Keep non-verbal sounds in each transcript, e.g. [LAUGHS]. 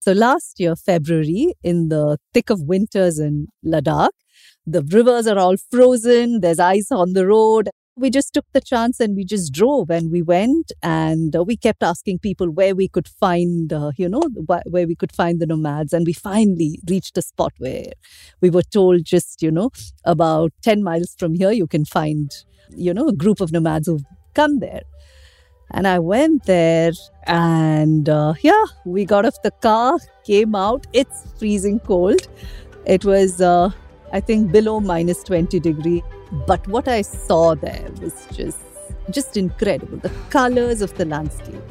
So last year, February, in the thick of winters in Ladakh, the rivers are all frozen, there's ice on the road. We just took the chance and we just drove and we went and uh, we kept asking people where we could find, uh, you know, wh- where we could find the nomads. And we finally reached a spot where we were told just, you know, about 10 miles from here, you can find, you know, a group of nomads who've come there. And I went there and uh, yeah, we got off the car, came out. It's freezing cold. It was, uh, I think, below minus 20 degree. But what I saw there was just, just incredible. The colors of the landscape.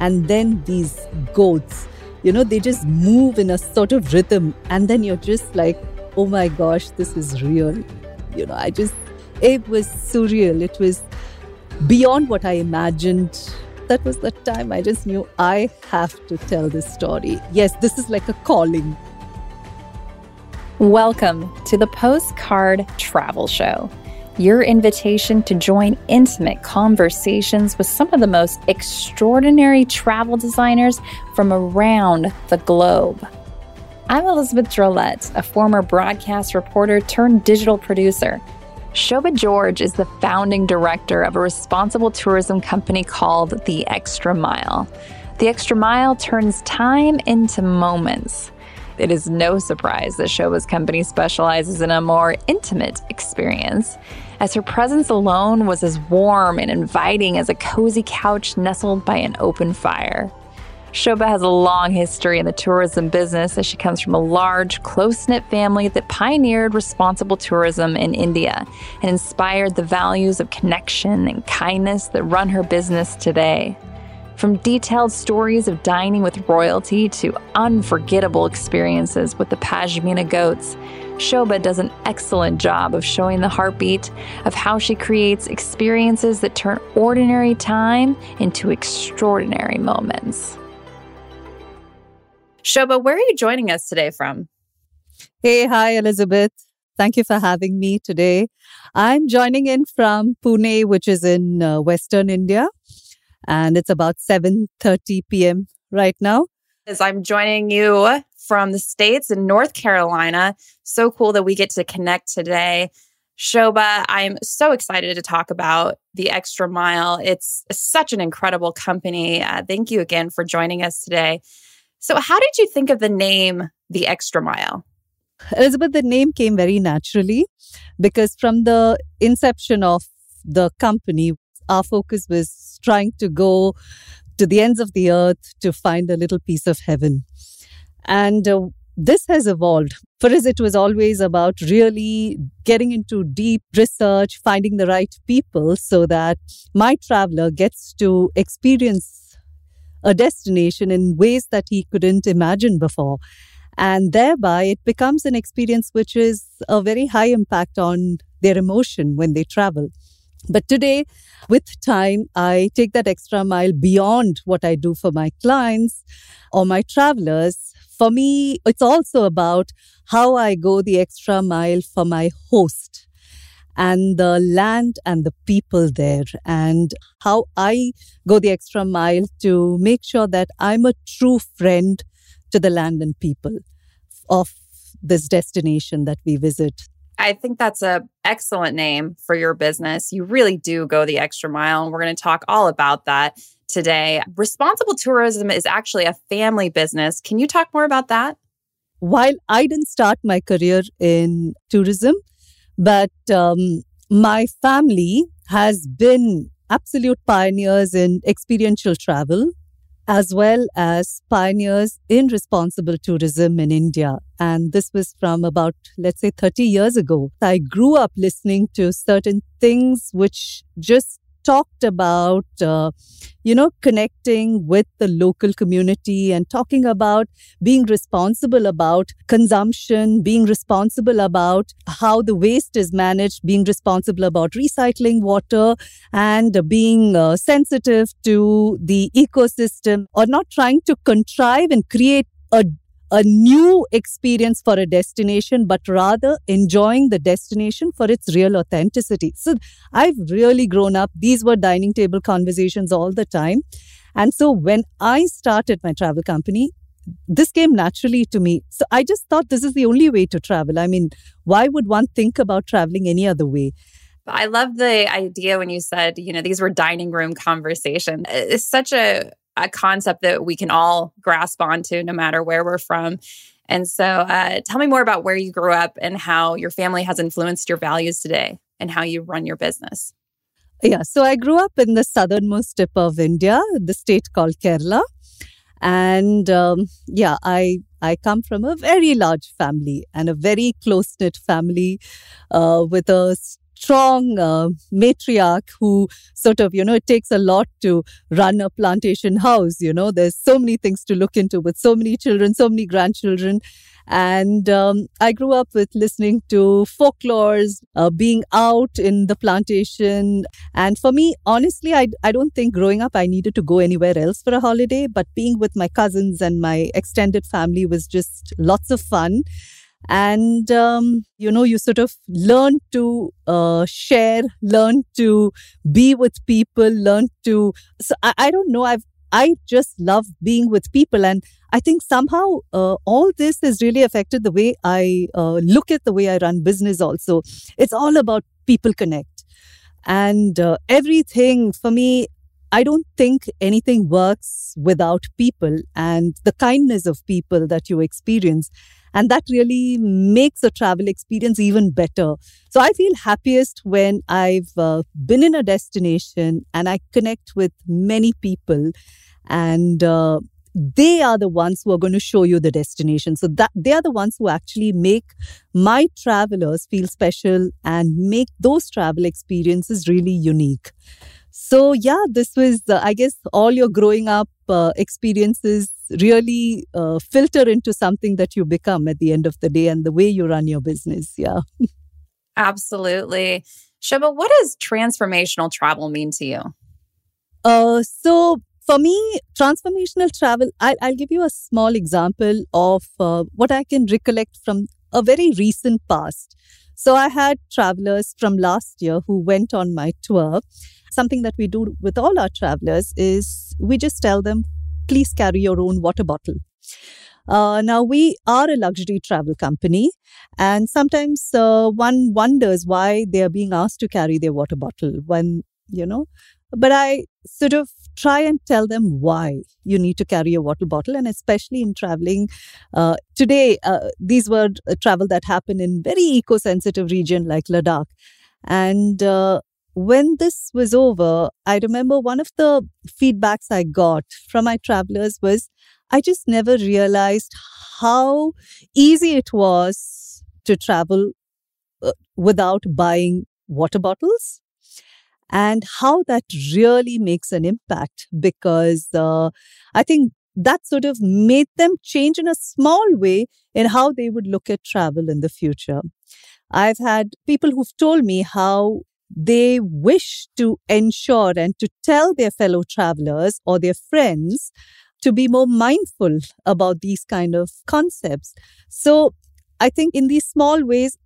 And then these goats, you know, they just move in a sort of rhythm. And then you're just like, oh my gosh, this is real. You know, I just, it was surreal. It was beyond what I imagined. That was the time I just knew I have to tell this story. Yes, this is like a calling. Welcome to the Postcard Travel Show, your invitation to join intimate conversations with some of the most extraordinary travel designers from around the globe. I'm Elizabeth Drolet, a former broadcast reporter turned digital producer. Shoba George is the founding director of a responsible tourism company called The Extra Mile. The Extra Mile turns time into moments. It is no surprise that Shoba's company specializes in a more intimate experience, as her presence alone was as warm and inviting as a cozy couch nestled by an open fire. Shoba has a long history in the tourism business as she comes from a large, close knit family that pioneered responsible tourism in India and inspired the values of connection and kindness that run her business today. From detailed stories of dining with royalty to unforgettable experiences with the Pashmina goats, Shoba does an excellent job of showing the heartbeat of how she creates experiences that turn ordinary time into extraordinary moments. Shoba, where are you joining us today from? Hey, hi, Elizabeth. Thank you for having me today. I'm joining in from Pune, which is in uh, Western India, and it's about 7:30 p.m. right now. As I'm joining you from the States in North Carolina. So cool that we get to connect today. Shoba, I'm so excited to talk about the Extra Mile. It's such an incredible company. Uh, thank you again for joining us today. So, how did you think of the name The Extra Mile? Elizabeth, the name came very naturally because from the inception of the company, our focus was trying to go to the ends of the earth to find a little piece of heaven. And uh, this has evolved. For us, it was always about really getting into deep research, finding the right people so that my traveler gets to experience a destination in ways that he couldn't imagine before. And thereby, it becomes an experience which is a very high impact on their emotion when they travel. But today, with time, I take that extra mile beyond what I do for my clients or my travelers. For me, it's also about how I go the extra mile for my host and the land and the people there and how I go the extra mile to make sure that I'm a true friend to the land and people of this destination that we visit. I think that's a excellent name for your business. You really do go the extra mile and we're going to talk all about that today. Responsible tourism is actually a family business. Can you talk more about that? While I didn't start my career in tourism, but um, my family has been absolute pioneers in experiential travel as well as pioneers in responsible tourism in India. And this was from about, let's say, 30 years ago. I grew up listening to certain things which just talked about, uh, you know, connecting with the local community and talking about being responsible about consumption, being responsible about how the waste is managed, being responsible about recycling water, and being uh, sensitive to the ecosystem, or not trying to contrive and create a a new experience for a destination, but rather enjoying the destination for its real authenticity. So I've really grown up. These were dining table conversations all the time. And so when I started my travel company, this came naturally to me. So I just thought this is the only way to travel. I mean, why would one think about traveling any other way? I love the idea when you said, you know, these were dining room conversations. It's such a, a concept that we can all grasp onto no matter where we're from. And so, uh, tell me more about where you grew up and how your family has influenced your values today and how you run your business. Yeah, so I grew up in the southernmost tip of India, the state called Kerala. And um, yeah, I I come from a very large family and a very close knit family uh, with a strong uh, matriarch who sort of, you know, it takes a lot to run a plantation house. You know, there's so many things to look into with so many children, so many grandchildren. And um, I grew up with listening to folklores, uh, being out in the plantation. And for me, honestly, I, I don't think growing up I needed to go anywhere else for a holiday, but being with my cousins and my extended family was just lots of fun and um, you know you sort of learn to uh, share learn to be with people learn to so I, I, don't know i've i just love being with people. And i think somehow uh, all this has really affected the way i uh, look at the way i run business also. It's all about people connect. And uh, everything for me I don't think anything works without people and the kindness of people that you experience. And that really makes a travel experience even better. So I feel happiest when I've uh, been in a destination and I connect with many people and uh, they are the ones who are going to show you the destination. So that they are the ones who actually make my travelers feel special and make those travel experiences really unique. So yeah, this was, uh, I guess, all your growing up uh, experiences really uh, filter into something that you become at the end of the day and the way you run your business. Yeah. Absolutely. Shoba, what does transformational travel mean to you? Uh, so for me, transformational travel, I, will give you a small example of uh, what I can recollect from a very recent past. So I had travelers from last year who went on my tour. Something that we do with all our travelers is we just tell them, please carry your own water bottle. Uh, now, we are a luxury travel company, and sometimes uh, one wonders why they are being asked to carry their water bottle when, you know, but I sort of try and tell them why you need to carry a water bottle, and especially in traveling. Uh, today, uh, these were travel that happen in very eco-sensitive region like Ladakh, and uh, when this was over, I remember one of the feedbacks I got from my travelers was I just never realized how easy it was to travel uh, without buying water bottles and how that really makes an impact because uh, I think that sort of made them change in a small way in how they would look at travel in the future. I've had people who've told me how they wish to ensure and to tell their fellow travelers or their friends to be more mindful about these kind of concepts. So I think in these small ways,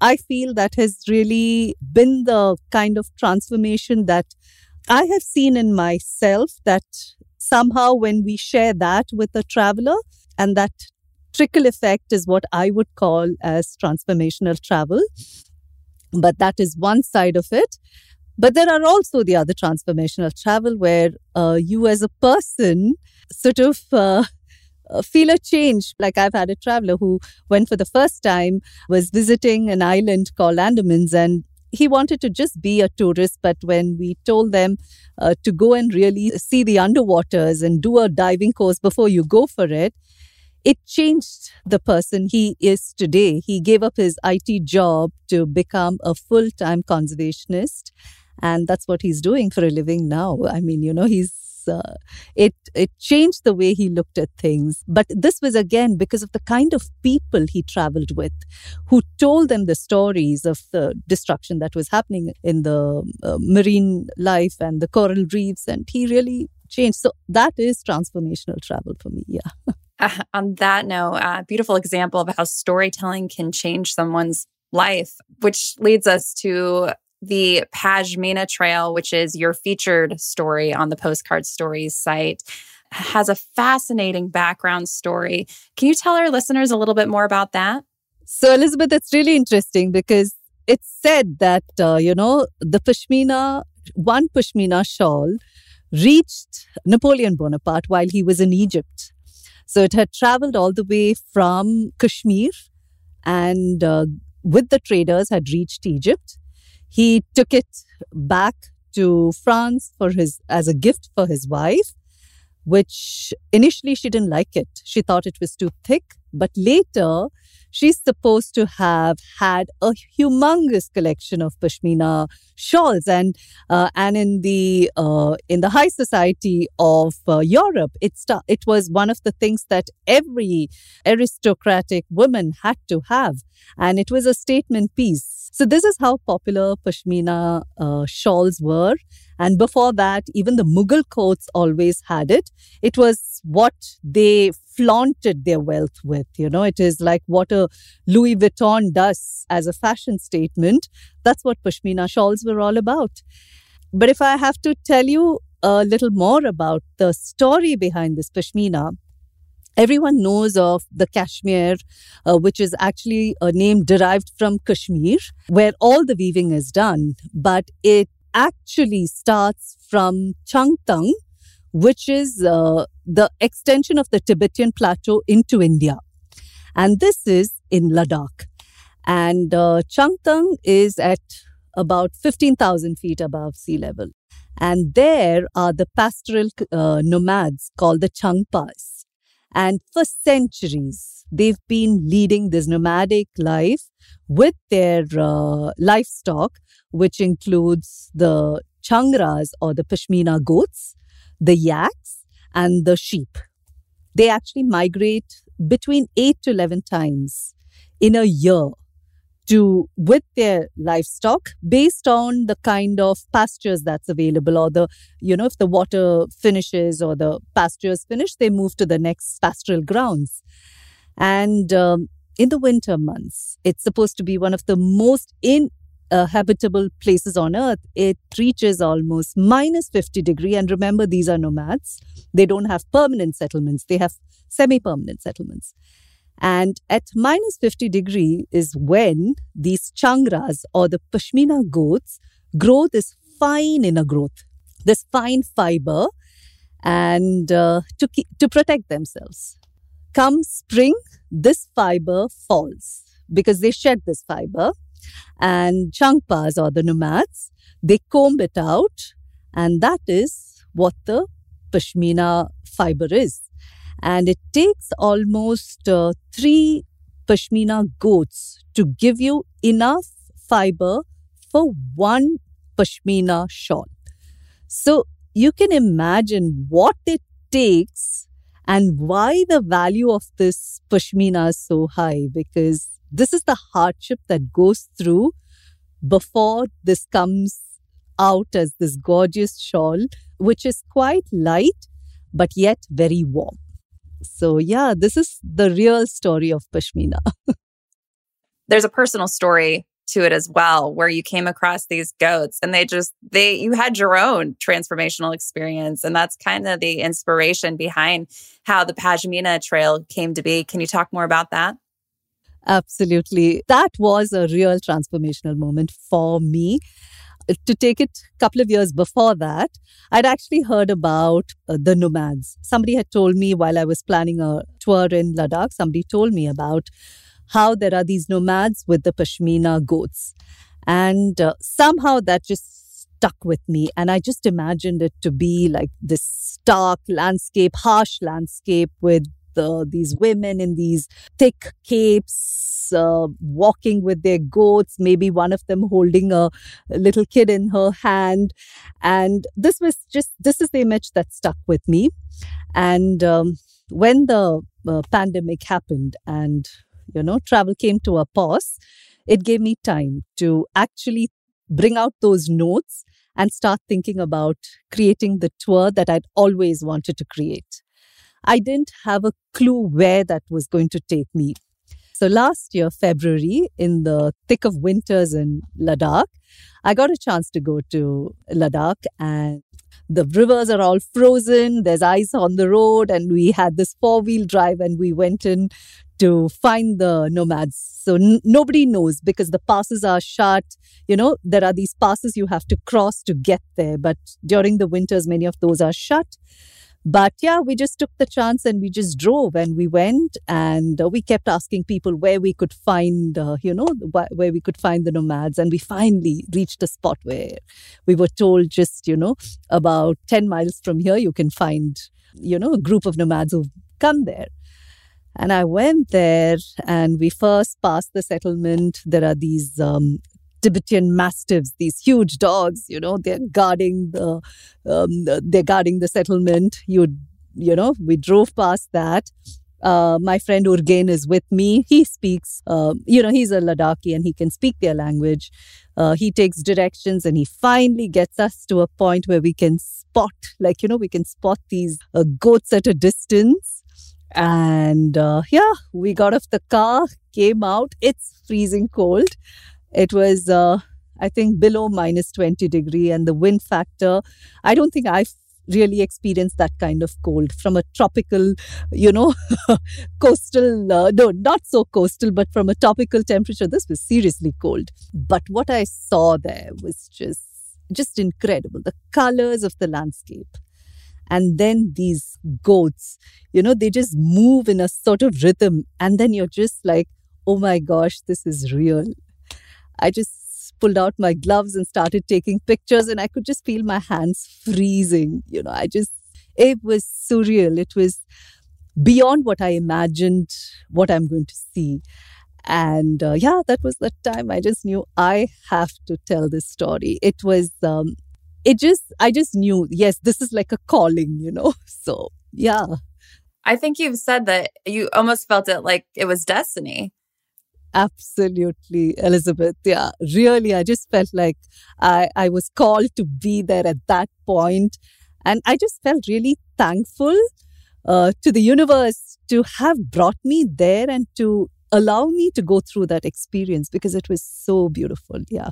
I feel that has really been the kind of transformation that I have seen in myself that somehow when we share that with a traveler and that trickle effect is what I would call as transformational travel. But that is one side of it. But there are also the other transformational travel where uh, you as a person sort of uh, uh, feel a change. Like I've had a traveler who went for the first time, was visiting an island called Andamans, and he wanted to just be a tourist. But when we told them uh, to go and really see the underwaters and do a diving course before you go for it, it changed the person he is today. He gave up his IT job to become a full time conservationist. And that's what he's doing for a living now. I mean, you know, he's uh, it it changed the way he looked at things but this was again because of the kind of people he traveled with who told them the stories of the destruction that was happening in the uh, marine life and the coral reefs and he really changed so that is transformational travel for me yeah [LAUGHS] [LAUGHS] on that note, a uh, beautiful example of how storytelling can change someone's life, which leads us to the Pashmina Trail, which is your featured story on the Postcard Stories site. has a fascinating background story. Can you tell our listeners a little bit more about that? So, Elizabeth, it's really interesting because it's said that, uh, you know, the Pashmina, one Pashmina shawl reached Napoleon Bonaparte while he was in Egypt. So it had traveled all the way from Kashmir and uh, with the traders had reached Egypt. He took it back to France for his as a gift for his wife, which initially she didn't like it. She thought it was too thick, but later she's supposed to have had a humongous collection of pashmina shawls and uh, and in the uh, in the high society of uh, Europe it st- it was one of the things that every aristocratic woman had to have and it was a statement piece. So this is how popular pashmina uh, shawls were and before that, even the Mughal courts always had it. It was what they flaunted their wealth with. You know, it is like what a Louis Vuitton does as a fashion statement. That's what Pashmina shawls were all about. But if I have to tell you a little more about the story behind this Pashmina, everyone knows of the cashmere, uh, which is actually a name derived from Kashmir, where all the weaving is done. But it actually starts from Changtang, which is uh, the extension of the Tibetan plateau into India. And this is in Ladakh. And uh, Changtang is at about 15,000 feet above sea level. And there are the pastoral uh, nomads called the Changpas. And for centuries, they've been leading this nomadic life with their uh, livestock, which includes the changras or the Pashmina goats, the yaks, and the sheep. They actually migrate between 8 to 11 times in a year to with their livestock based on the kind of pastures that's available or the you know if the water finishes or the pastures finish they move to the next pastoral grounds and um, in the winter months it's supposed to be one of the most in uh, places on earth, it reaches almost minus 50 degree. And remember, these are nomads. They don't have permanent settlements. They have semi-permanent settlements. And at minus 50 degree is when these changras or the pashmina goats grow this fine inner growth, this fine fiber, and uh, to, keep, to protect themselves. Come spring, this fiber falls because they shed this fiber and Changpas or the nomads, they comb it out, and that is what the pashmina fiber is. And it takes almost uh, three pashmina goats to give you enough fiber for one pashmina shawl. So you can imagine what it takes and why the value of this pashmina is so high because this is the hardship that goes through before this comes out as this gorgeous shawl, which is quite light but yet very warm. So, yeah, this is the real story of Pashmina. [LAUGHS] There's a personal story to it as well where you came across these goats and they just they you had your own transformational experience and that's kind of the inspiration behind how the Pashmina trail came to be can you talk more about that Absolutely. That was a real transformational moment for me. To take it a couple of years before that, I'd actually heard about uh, the nomads. Somebody had told me while I was planning a tour in Ladakh, somebody told me about how there are these nomads with the Pashmina goats. And uh, somehow that just stuck with me. And I just imagined it to be like this stark landscape, harsh landscape with uh, these women in these thick capes, uh, walking with their goats, maybe one of them holding a, little kid in her hand. And this was just, this is the image that stuck with me. And um, when the uh, pandemic happened and, you know, travel came to a pause, it gave me time to actually bring out those notes and start thinking about creating the tour that I'd always wanted to create. I didn't have a clue where that was going to take me. So last year, February, in the thick of winters in Ladakh, I got a chance to go to Ladakh and the rivers are all frozen, there's ice on the road, and we had this four wheel drive and we went in to find the nomads. So n- nobody knows because the passes are shut. You know, there are these passes you have to cross to get there, but during the winters, many of those are shut. But yeah, we just took the chance and we just drove and we went and uh, we kept asking people where we could find, uh, you know, wh- where we could find the nomads. And we finally reached a spot where we were told just, you know, about 10 miles from here, you can find, you know, a group of nomads who've come there. And I went there and we first passed the settlement. There are these um, Tibetan mastiffs, these huge dogs, you know, they're guarding the, um, they're guarding the settlement. You, you know, we drove past that. Uh, my friend Urgen is with me. He speaks, uh, you know, he's a Ladakhi and he can speak their language. Uh, he takes directions and he finally gets us to a point where we can spot, like, you know, we can spot these uh, goats at a distance. And uh, yeah, we got off the car, came out. It's freezing cold. It was, uh, I think, below minus 20 degree, and the wind factor. I don't think I've really experienced that kind of cold from a tropical, you know, [LAUGHS] coastal, uh, no, not so coastal, but from a tropical temperature. This was seriously cold. But what I saw there was just, just incredible. The colors of the landscape. And then these goats, you know, they just move in a sort of rhythm. And then you're just like, oh my gosh, this is real. I just pulled out my gloves and started taking pictures, and I could just feel my hands freezing. You know, I just, it was surreal. It was beyond what I imagined what I'm going to see. And uh, yeah, that was the time I just knew I have to tell this story. It was, um, it just, I just knew, yes, this is like a calling, you know? [LAUGHS] So yeah. I think you've said that you almost felt it like it was destiny. Absolutely, Elizabeth. Yeah, really, I just felt like I, I was called to be there at that point. And I just felt really thankful uh, to the universe to have brought me there and to allow me to go through that experience because it was so beautiful. Yeah.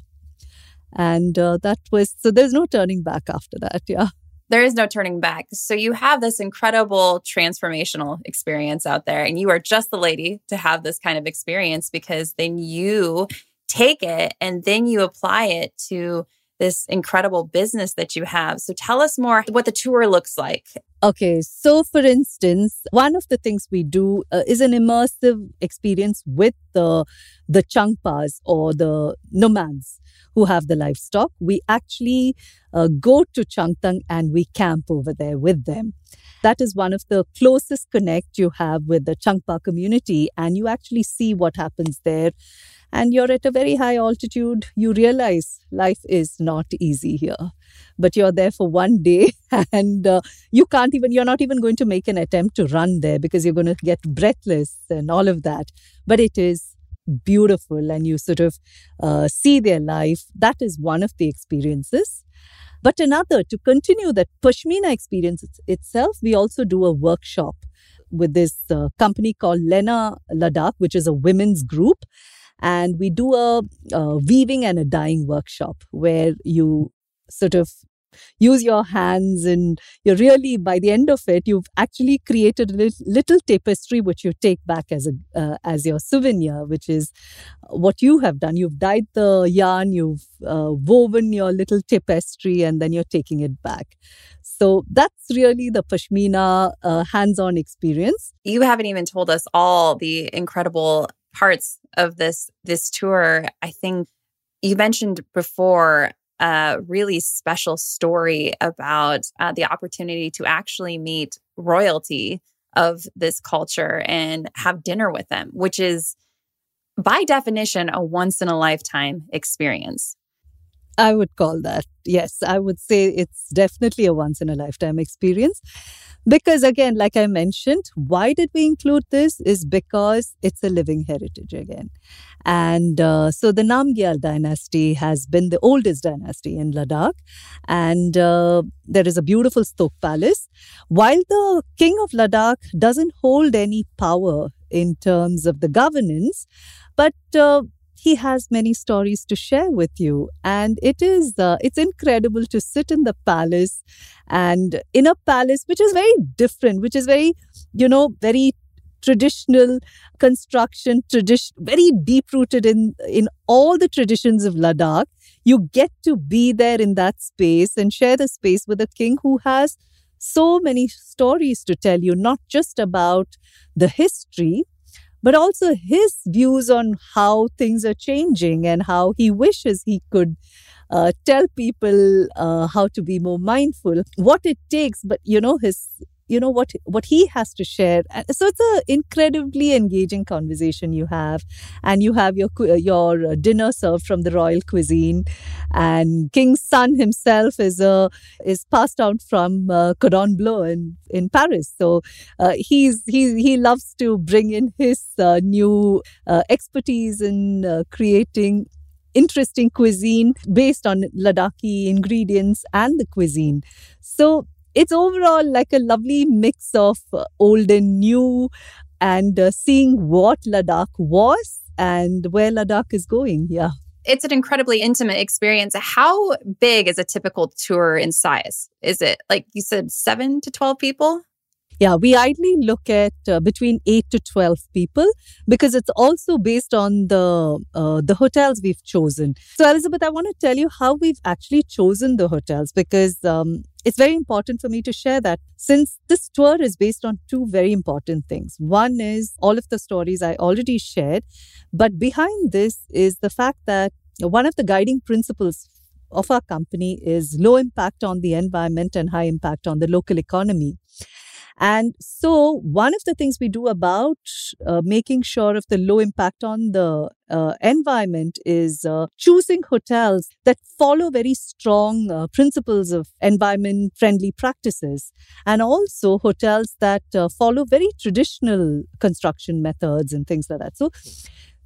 And uh, that was, so there's no turning back after that. Yeah there is no turning back. So you have this incredible transformational experience out there, and you are just the lady to have this kind of experience because then you take it and then you apply it to this incredible business that you have. So tell us more what the tour looks like. Okay, so for instance, one of the things we do uh, is an immersive experience with the the changpas or the nomads who have the livestock. We actually uh, go to Changtang and we camp over there with them. That is one of the closest connect you have with the Changpa community, and you actually see what happens there. And you're at a very high altitude. You realize life is not easy here, but you're there for one day, [LAUGHS] and uh, you can't even. You're not even going to make an attempt to run there because you're going to get breathless and all of that. But it is beautiful and you sort of uh, see their life. That is one of the experiences. But another, to continue that Pashmina experience itself, we also do a workshop with this uh, company called Lena Ladakh, which is a women's group. And we do a, a weaving and a dyeing workshop where you sort of use your hands and you're really by the end of it you've actually created a little, tapestry which you take back as a uh, as your souvenir which is what you have done. You've dyed the yarn you've uh, woven your little tapestry and then you're taking it back. So that's really the pashmina uh, hands-on experience. You haven't even told us all the incredible parts of this this tour. I think you mentioned before a really special story about uh, the opportunity to actually meet royalty of this culture and have dinner with them, which is by definition a once in a lifetime experience. I would call that, yes, I would say it's definitely a once in a lifetime experience. Because again, like I mentioned, why did we include this? Is because it's a living heritage again. And uh, so the Namgyal dynasty has been the oldest dynasty in Ladakh. And uh, there is a beautiful Stok palace. While the king of Ladakh doesn't hold any power in terms of the governance, but uh, he has many stories to share with you. And it is uh, it's incredible to sit in the palace and in a palace which is very different which is very you know very traditional construction tradition very deep rooted in in all the traditions of ladakh. You get to be there in that space and share the space with a king who has so many stories to tell you not just about the history but also his views on how things are changing and how he wishes he could uh, tell people uh, how to be more mindful, what it takes, but you know, his you know what what he has to share. So it's an incredibly engaging conversation you have. And you have your your dinner served from the royal cuisine. And king's son himself is a is passed out from uh, cordon bleu in in paris. So uh, he's he he loves to bring in his uh, new uh, expertise in uh, creating interesting cuisine based on Ladakhi ingredients and the cuisine. So it's overall like a lovely mix of uh, old and new and uh, seeing what Ladakh was and where Ladakh is going. Yeah. It's an incredibly intimate experience. How big is a typical tour in size? Is it like you said, seven to 12 people? Yeah, we ideally look at uh, between 8 to 12 people because it's also based on the uh, the hotels we've chosen. So Elizabeth, I want to tell you how we've actually chosen the hotels because um, it's very important for me to share that since this tour is based on two very important things. One is all of the stories I already shared, but behind this is the fact that one of the guiding principles of our company is low impact on the environment and high impact on the local economy. And so, one of the things we do about uh, making sure of the low impact on the uh, environment is uh, choosing hotels that follow very strong uh, principles of environment friendly practices and also hotels that uh, follow very traditional construction methods and things like that. So,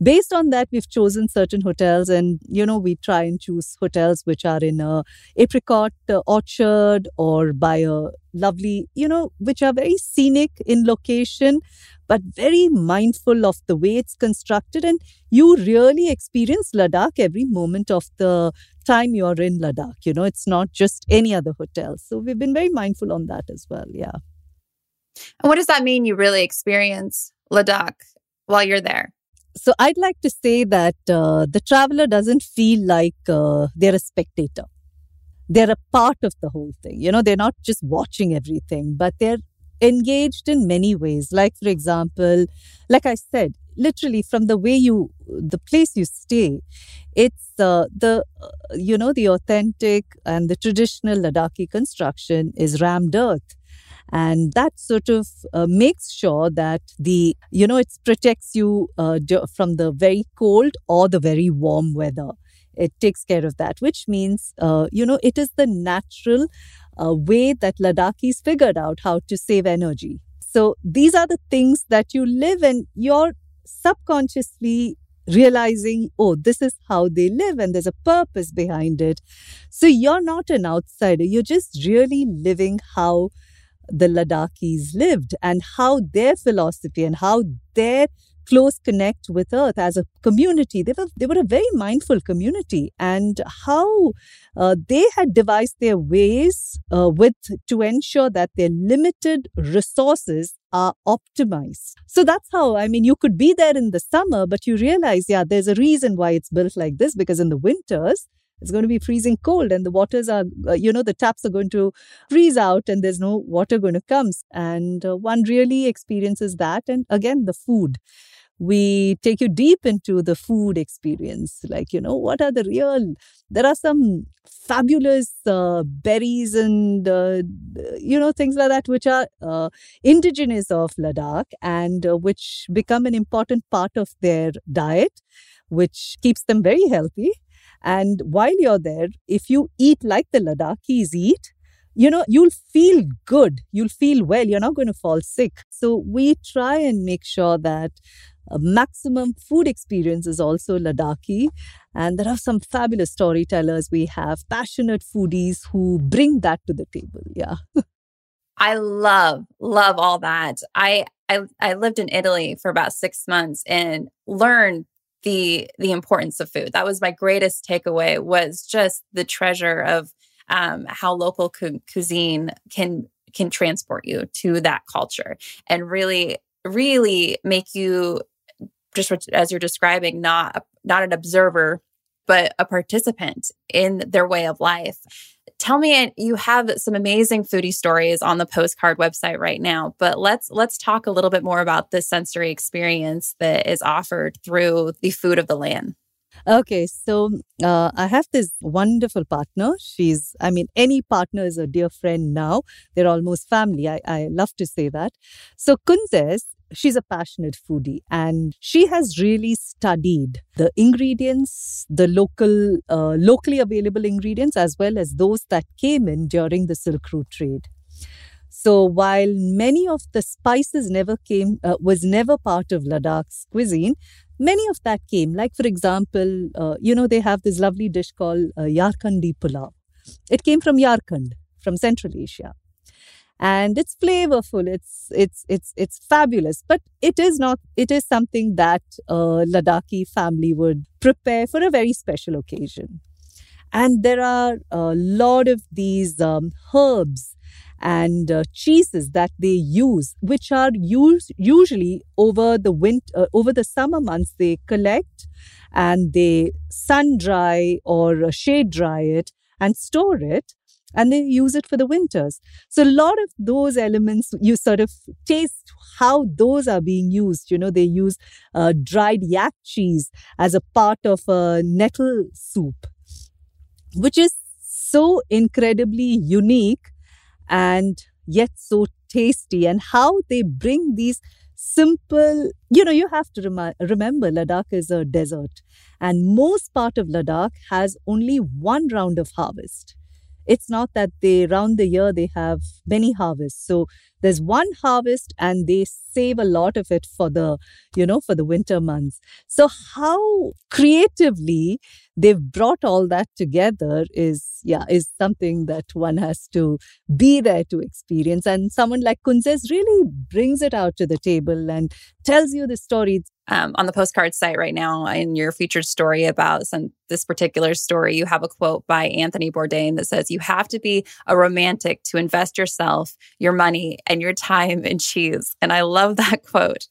based on that we've chosen certain hotels and you know we try and choose hotels which are in a apricot uh, orchard or by a lovely you know which are very scenic in location but very mindful of the way it's constructed. And you really experience ladakh every moment of the time you're in ladakh you know it's not just any other hotel. So we've been very mindful on that as well yeah. And what does that mean you really experience ladakh while you're there so I'd like to say that uh, the traveler doesn't feel like uh, they're a spectator. They're a part of the whole thing. You know, they're not just watching everything, but they're engaged in many ways. Like, for example, like I said, literally from the way you, the place you stay, it's uh, the, uh, you know, the authentic and the traditional Ladakhi construction is rammed earth and that sort of uh, makes sure that the you know it protects you uh, from the very cold or the very warm weather it takes care of that which means uh, you know it is the natural uh, way that ladakhis figured out how to save energy so these are the things that you live and you're subconsciously realizing, oh, this is how they live and there's a purpose behind it. So you're not an outsider. You're just really living how the Ladakhis lived and how their philosophy and how their close connect with earth as a community. They were they were a very mindful community and how uh, they had devised their ways uh, with to ensure that their limited resources are optimized. So that's how i mean you could be there in the summer but you realize yeah there's a reason why it's built like this because in the winters it's going to be freezing cold and the waters are uh, you know the taps are going to freeze out and there's no water going to come. And uh, one really experiences that and again the food. We take you deep into the food experience. Like you know what are the real there are some fabulous uh, berries and uh, you know things like that which are uh, indigenous of ladakh and uh, which become an important part of their diet which keeps them very healthy and while you're there, if you eat like the Ladakhis eat, you know, you'll feel good. You'll feel well. You're not going to fall sick. So we try and make sure that a maximum food experience is also Ladakhi. And there are some fabulous storytellers. We have passionate foodies who bring that to the table. Yeah. [LAUGHS] I love, love all that. I, I I lived in Italy for about six months and learned the the importance of food. That was my greatest takeaway was just the treasure of um, how local cu- cuisine can can transport you to that culture and really really make you just as you're describing not not an observer but a participant in their way of life tell me you have some amazing foodie stories on the postcard website right now but let's let's talk a little bit more about the sensory experience that is offered through the food of the land Okay, so uh, I have this wonderful partner. She's, I mean, any partner is a dear friend now. They're almost family. I, I love to say that. So Kunzes, she's a passionate foodie and she has really studied the ingredients, the local, uh, locally available ingredients, as well as those that came in during the Silk Route trade. So while many of the spices never came, uh, was never part of Ladakh's cuisine, many of that came. Like, for example, uh, you know, they have this lovely dish called uh, Yarkandi Pulao. It came from Yarkand, from Central Asia. And it's flavorful. It's it's it's it's fabulous. But it is not. It is something that a Ladakhi family would prepare for a very special occasion. And there are a lot of these um, herbs and uh, cheeses that they use, which are used usually over the winter, uh, over the summer months. They collect and they sun dry or uh, shade dry it and store it and they use it for the winters. So a lot of those elements, you sort of taste how those are being used. You know, they use uh, dried yak cheese as a part of a nettle soup, which is so incredibly unique and yet so tasty and how they bring these simple you know you have to rem- remember ladakh is a desert and most part of ladakh has only one round of harvest it's not that they round the year they have many harvests. So there's one harvest and they save a lot of it for the you know for the winter months. So how creatively they've brought all that together is yeah is something that one has to be there to experience. And someone like kunzes really brings it out to the table and tells you the story. Um, on the postcard site right now in your featured story about some this particular story you have a quote by anthony bourdain that says you have to be a romantic to invest yourself your money and your time in cheese. And i love that [LAUGHS] quote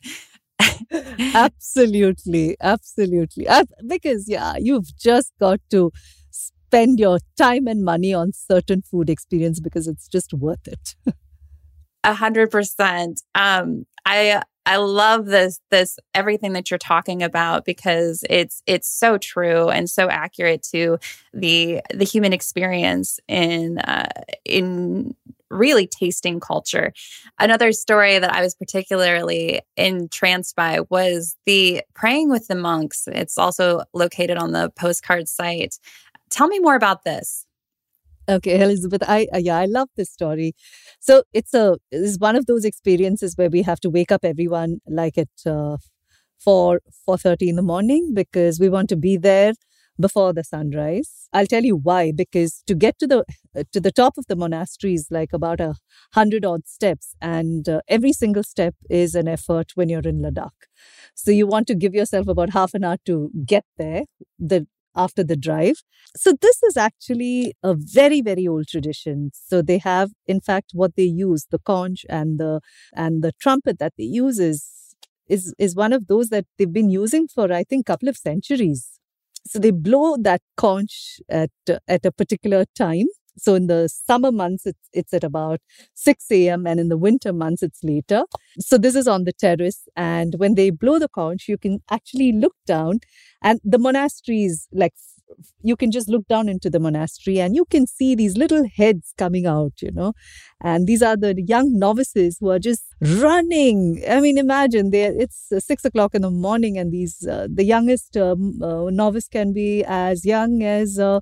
absolutely absolutely. Because yeah you've just got to spend your time and money on certain food experience because it's just worth it. A hundred percent. Um i I love this this everything that you're talking about because it's it's so true and so accurate to the the human experience in uh, in really tasting culture. Another story that I was particularly entranced by was the praying with the monks. It's also located on the postcard site. Tell me more about this. Okay, Elizabeth, I uh, yeah, I love this story. So it's a it's one of those experiences where we have to wake up everyone like at uh, four four thirty in the morning because we want to be there before the sunrise. I'll tell you why. Because to get to the to the top of the monastery is like about a hundred odd steps, and uh, every single step is an effort when you're in Ladakh. So you want to give yourself about half an hour to get there. The after the drive. So this is actually a very very old tradition. So they have in fact what they use the conch and the and the trumpet that they use is is is one of those that they've been using for I think couple of centuries. So they blow that conch at at a particular time so in the summer months, it's, it's at about 6 a.m. and in the winter months, it's later. So this is on the terrace. And when they blow the conch, you can actually look down and the monastery is like you can just look down into the monastery and you can see these little heads coming out, you know. And these are the young novices who are just running. I mean, imagine they it's uh, six o'clock in the morning, and these uh, the youngest um, uh, novice can be as young as uh,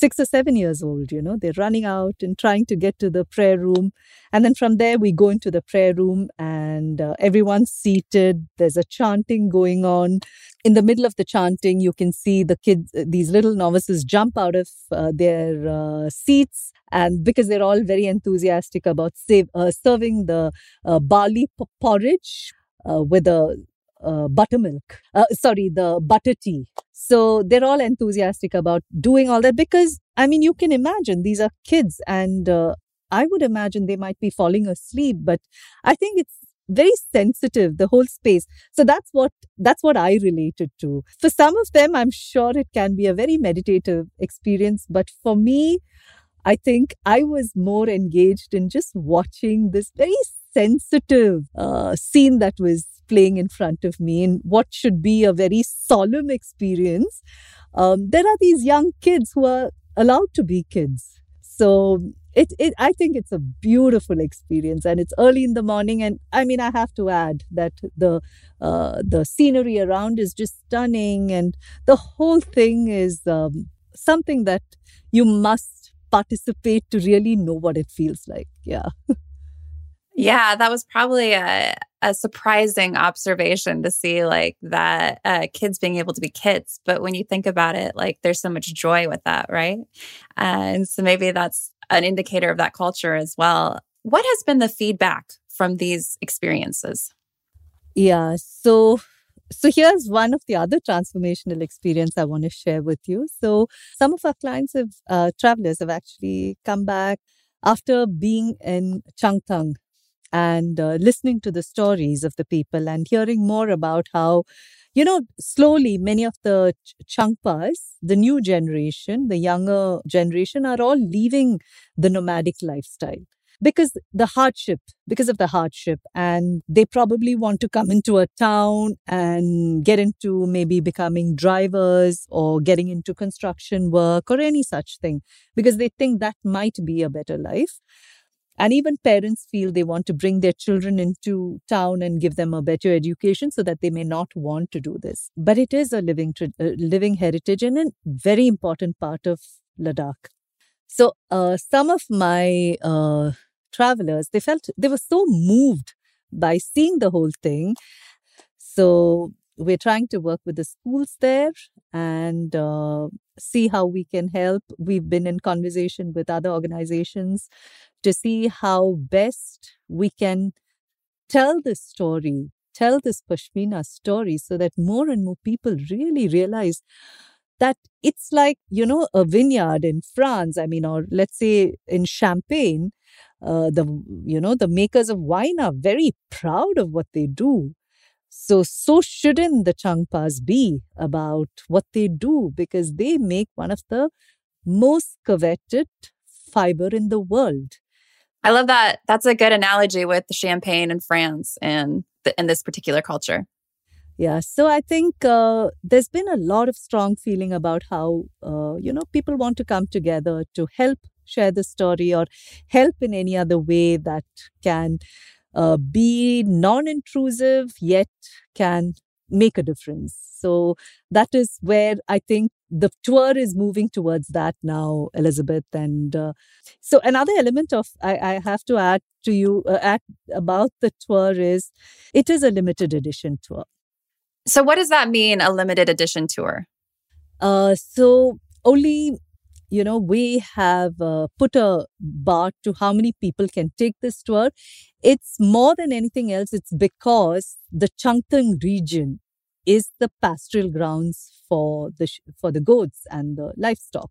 six or seven years old, you know, they're running out and trying to get to the prayer room. And then from there, we go into the prayer room and uh, everyone's seated. There's a chanting going on. In the middle of the chanting, you can see the kids, uh, these little novices jump out of uh, their uh, seats. And because they're all very enthusiastic about save, uh, serving the uh, barley porridge with a uh, buttermilk. Uh, sorry, the butter tea. So they're all enthusiastic about doing all that because, I mean, you can imagine these are kids and uh, I would imagine they might be falling asleep, but I think it's very sensitive the whole space so that's what that's what i related to for some of them i'm sure it can be a very meditative experience but for me i think i was more engaged in just watching this very sensitive uh, scene that was playing in front of me in what should be a very solemn experience. Um, there are these young kids who are allowed to be kids. So it, it i think it's a beautiful experience and it's early in the morning and i mean i have to add that the uh, the scenery around is just stunning and the whole thing is um, something that you must participate to really know what it feels like. Yeah [LAUGHS] yeah that was probably a, a surprising observation to see like that uh, kids being able to be kids but when you think about it like there's so much joy with that right uh, and so maybe that's an indicator of that culture as well. What has been the feedback from these experiences? Yeah, so so here's one of the other transformational experience I want to share with you. So some of our clients have uh, travelers have actually come back after being in Changtang and uh, listening to the stories of the people and hearing more about how you know, slowly many of the ch- Changpas, the new generation, the younger generation, are all leaving the nomadic lifestyle because the hardship, because of the hardship, and they probably want to come into a town and get into maybe becoming drivers or getting into construction work or any such thing because they think that might be a better life. And even parents feel they want to bring their children into town and give them a better education so that they may not want to do this. But it is a living, uh, living heritage and a very important part of Ladakh. So uh, some of my uh, travelers, they felt they were so moved by seeing the whole thing. So we're trying to work with the schools there and uh, see how we can help. We've been in conversation with other organizations to see how best we can tell this story, tell this Pashmina story so that more and more people really realize that it's like, you know, a vineyard in France, I mean, or let's say in Champagne, uh, the, you know, the makers of wine are very proud of what they do. So, so shouldn't the Changpas be about what they do because they make one of the most coveted fiber in the world. I love that. That's a good analogy with the champagne in France and the, in this particular culture. Yeah, so I think uh, there's been a lot of strong feeling about how uh, you know people want to come together to help share the story or help in any other way that can uh, be non-intrusive yet can make a difference. So that is where I think the tour is moving towards that now, Elizabeth. And uh, so another element of I, I, have to add to you uh, add about the tour is it is a limited edition tour. So what does that mean? A limited edition tour? Uh, so only you know we have uh, put a bar to how many people can take this tour. It's more than anything else it's because the changtang region is the pastoral grounds for the for the goats and the livestock.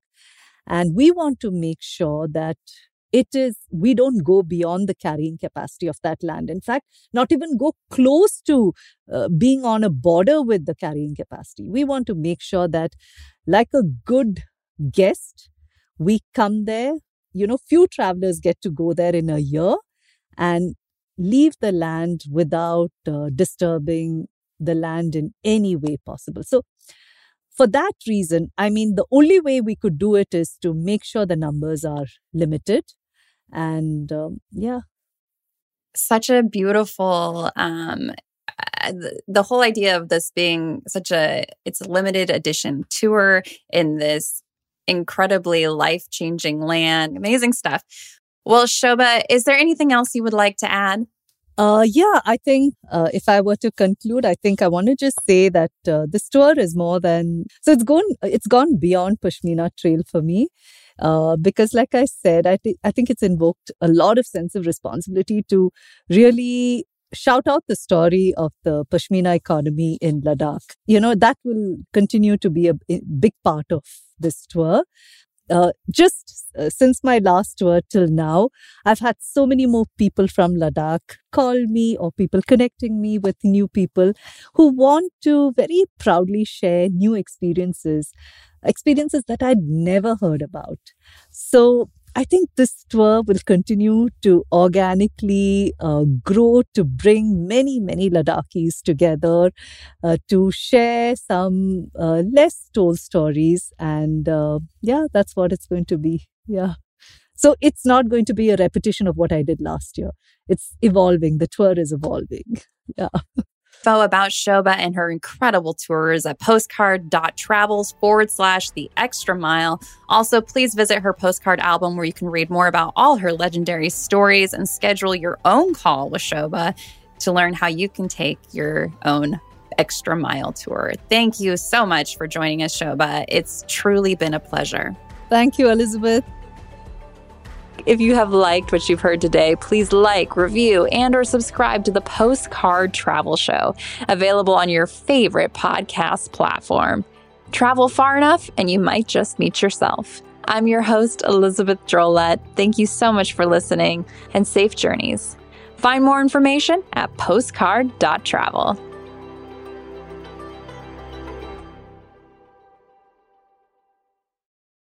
And we want to make sure that it is we don't go beyond the carrying capacity of that land. In fact not even go close to uh, being on a border with the carrying capacity. We want to make sure that like a good guest we come there you know few travelers get to go there in a year and leave the land without uh, disturbing the land in any way possible. So, for that reason, I mean, the only way we could do it is to make sure the numbers are limited. And um, yeah. Such a beautiful, um, uh, the whole idea of this being such a, it's a limited edition tour in this incredibly life changing land. Amazing stuff. Well, Shoba, is there anything else you would like to add? Uh, yeah, I think uh, if I were to conclude, I think I want to just say that uh, this tour is more than so it's gone it's gone beyond Pashmina Trail for me. Uh, because, like I said, I, th- I think it's invoked a lot of sense of responsibility to really shout out the story of the Pashmina economy in Ladakh. You know, that will continue to be a big part of this tour. Uh, just uh, since my last tour till now, I've had so many more people from Ladakh call me or people connecting me with new people who want to very proudly share new experiences, experiences that I'd never heard about. So I think this tour will continue to organically uh, grow to bring many, many Ladakhis together uh, to share some uh, less told stories. And uh, yeah, that's what it's going to be. Yeah. So it's not going to be a repetition of what I did last year. It's evolving. The tour is evolving. [LAUGHS] Yeah. Info about Shoba and her incredible tours at postcard.travels forward slash the extra mile. Also, please visit her postcard album where you can read more about all her legendary stories and schedule your own call with Shoba to learn how you can take your own extra mile tour. Thank you so much for joining us, Shoba. It's truly been a pleasure. Thank you, Elizabeth. If you have liked what you've heard today, please like, review, and or subscribe to the Postcard Travel Show, available on your favorite podcast platform. Travel far enough and you might just meet yourself. I'm your host, Elizabeth Drolet. Thank you so much for listening and safe journeys. Find more information at postcard.travel.